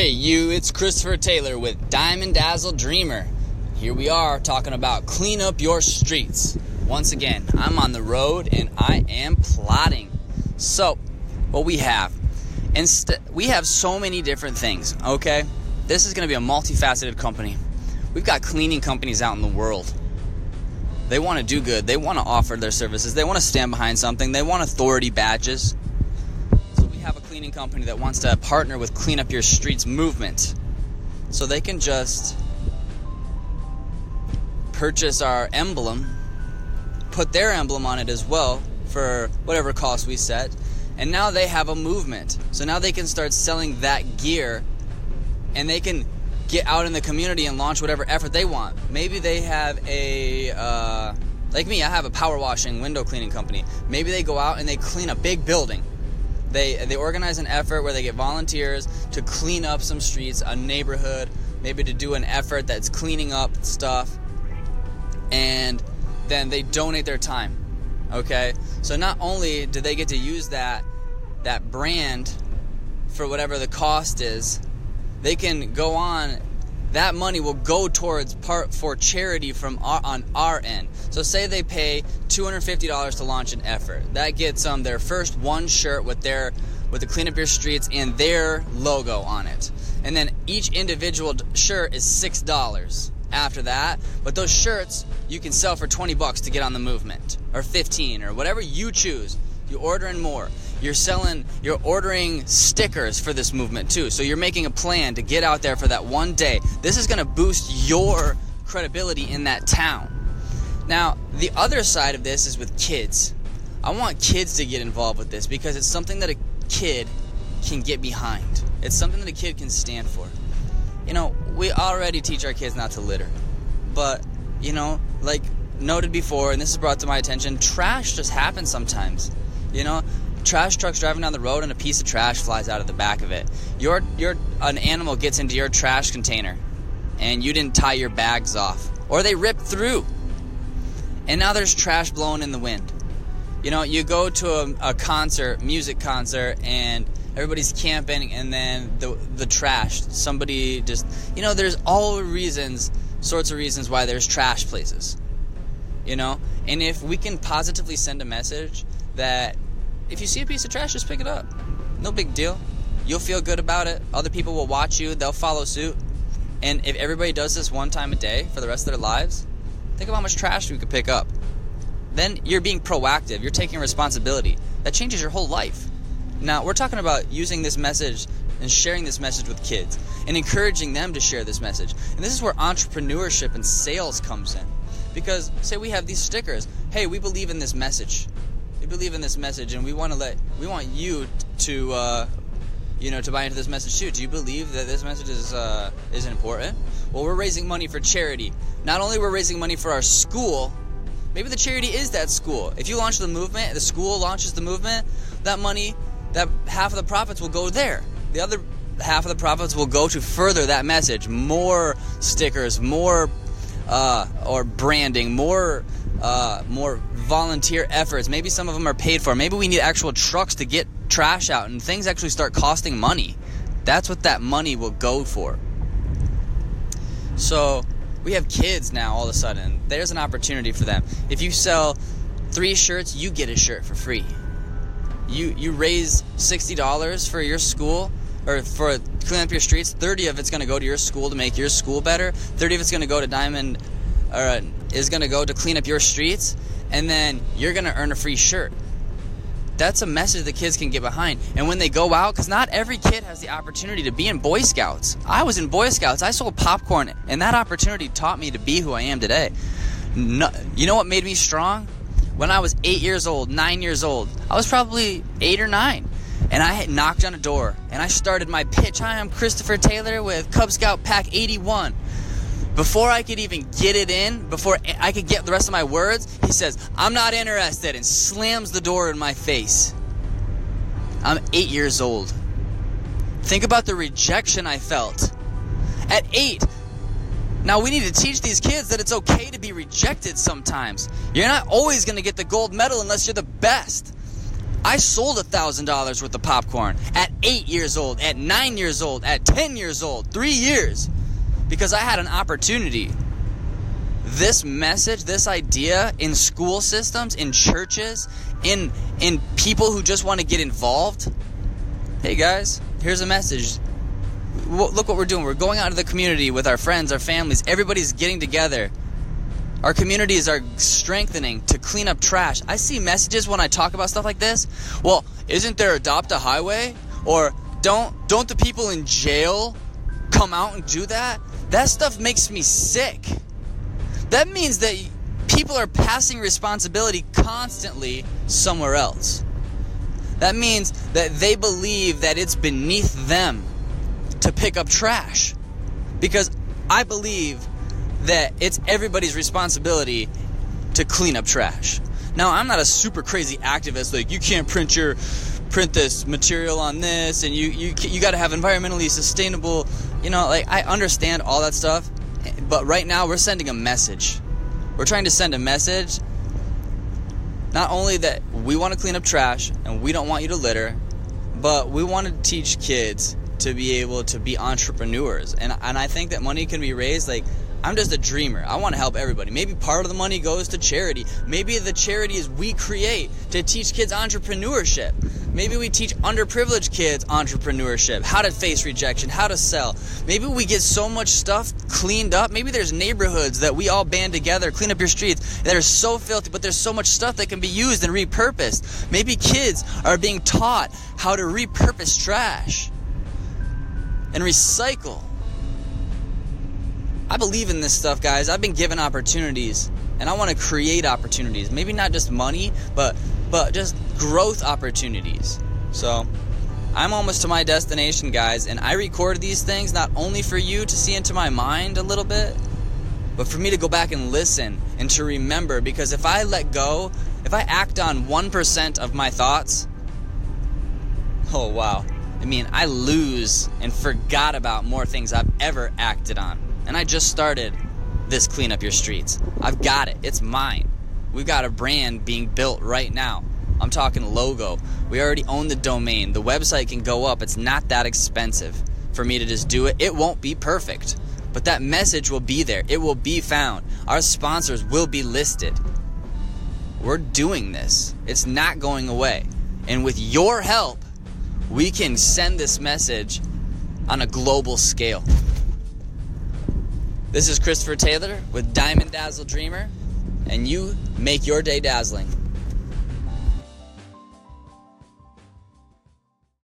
Hey, you, it's Christopher Taylor with Diamond Dazzle Dreamer. Here we are talking about clean up your streets. Once again, I'm on the road and I am plotting. So, what we have, inst- we have so many different things, okay? This is to be a multifaceted company. We've got cleaning companies out in the world. They want to do good, they want to offer their services, they want to stand behind something, they want authority badges cleaning company that wants to partner with Clean Up Your Streets movement. So they can just purchase our emblem, put their emblem on it as well for whatever cost we set, and now they have a movement. So now they can start selling that gear and they can get out in the community and launch whatever effort they want. Maybe they have a. Uh, like me, I have a power washing window cleaning company. Maybe they go out and they clean a big building they they organize an effort where they get volunteers to clean up some streets, a neighborhood, maybe to do an effort that's cleaning up stuff, and then they donate their time. Okay, so not only do they get to use that that brand for whatever the cost is, they can go on that money will go towards part for charity from our, on our end. So say they pay $250 to launch an effort. That gets them their first one shirt with their with the clean up your streets and their logo on it. And then each individual shirt is $6 after that. But those shirts you can sell for 20 bucks to get on the movement or 15 or whatever you choose. You order in more. You're selling, you're ordering stickers for this movement too. So you're making a plan to get out there for that one day. This is going to boost your credibility in that town. Now, the other side of this is with kids. I want kids to get involved with this because it's something that a kid can get behind. It's something that a kid can stand for. You know, we already teach our kids not to litter. But, you know, like noted before, and this is brought to my attention, trash just happens sometimes. You know, trash truck's driving down the road and a piece of trash flies out of the back of it. Your your an animal gets into your trash container and you didn't tie your bags off or they rip through. And now there's trash blowing in the wind. You know, you go to a, a concert, music concert and everybody's camping and then the the trash somebody just you know there's all reasons sorts of reasons why there's trash places you know and if we can positively send a message that if you see a piece of trash, just pick it up. No big deal. You'll feel good about it. Other people will watch you, they'll follow suit. And if everybody does this one time a day for the rest of their lives, think of how much trash we could pick up. Then you're being proactive, you're taking responsibility. That changes your whole life. Now, we're talking about using this message and sharing this message with kids and encouraging them to share this message. And this is where entrepreneurship and sales comes in. Because, say we have these stickers hey, we believe in this message we believe in this message, and we want to let we want you to uh, you know to buy into this message too. Do you believe that this message is uh, is important? Well, we're raising money for charity. Not only we're raising money for our school, maybe the charity is that school. If you launch the movement, the school launches the movement, that money, that half of the profits will go there. The other half of the profits will go to further that message. More stickers, more uh, or branding, more uh, more volunteer efforts. Maybe some of them are paid for. Maybe we need actual trucks to get trash out and things actually start costing money. That's what that money will go for. So we have kids now all of a sudden. There's an opportunity for them. If you sell three shirts, you get a shirt for free. You you raise sixty dollars for your school or for clean up your streets. Thirty of it's going to go to your school to make your school better. Thirty of it's going to go to Diamond or is going to go to clean up your streets, and then you're going to earn a free shirt. That's a message the kids can get behind. And when they go out, because not every kid has the opportunity to be in Boy Scouts. I was in Boy Scouts, I sold popcorn, and that opportunity taught me to be who I am today. No, you know what made me strong? When I was eight years old, nine years old, I was probably eight or nine and I had knocked on a door and I started my pitch. Hi, I'm Christopher Taylor with Cub Scout Pack 81. Before I could even get it in, before I could get the rest of my words, he says, I'm not interested, and slams the door in my face. I'm eight years old. Think about the rejection I felt. At eight, now we need to teach these kids that it's okay to be rejected sometimes. You're not always going to get the gold medal unless you're the best. I sold a thousand dollars worth of popcorn at eight years old, at nine years old, at ten years old, three years, because I had an opportunity. This message, this idea in school systems, in churches, in in people who just want to get involved. Hey guys, here's a message. Look what we're doing. We're going out into the community with our friends, our families. Everybody's getting together our communities are strengthening to clean up trash. I see messages when I talk about stuff like this. Well, isn't there adopt a highway? Or don't don't the people in jail come out and do that? That stuff makes me sick. That means that people are passing responsibility constantly somewhere else. That means that they believe that it's beneath them to pick up trash. Because I believe that it's everybody's responsibility to clean up trash. Now, I'm not a super crazy activist like you can't print your print this material on this and you you you got to have environmentally sustainable, you know, like I understand all that stuff, but right now we're sending a message. We're trying to send a message not only that we want to clean up trash and we don't want you to litter, but we want to teach kids to be able to be entrepreneurs. And and I think that money can be raised like I'm just a dreamer. I want to help everybody. Maybe part of the money goes to charity. Maybe the charity is we create to teach kids entrepreneurship. Maybe we teach underprivileged kids entrepreneurship, how to face rejection, how to sell. Maybe we get so much stuff cleaned up. Maybe there's neighborhoods that we all band together, clean up your streets that are so filthy, but there's so much stuff that can be used and repurposed. Maybe kids are being taught how to repurpose trash and recycle. I believe in this stuff, guys. I've been given opportunities and I want to create opportunities. Maybe not just money, but but just growth opportunities. So, I'm almost to my destination, guys, and I record these things not only for you to see into my mind a little bit, but for me to go back and listen and to remember because if I let go, if I act on 1% of my thoughts, oh wow. I mean, I lose and forgot about more things I've ever acted on. And I just started this Clean Up Your Streets. I've got it, it's mine. We've got a brand being built right now. I'm talking logo. We already own the domain. The website can go up. It's not that expensive for me to just do it. It won't be perfect, but that message will be there. It will be found. Our sponsors will be listed. We're doing this, it's not going away. And with your help, we can send this message on a global scale. This is Christopher Taylor with Diamond Dazzle Dreamer, and you make your day dazzling.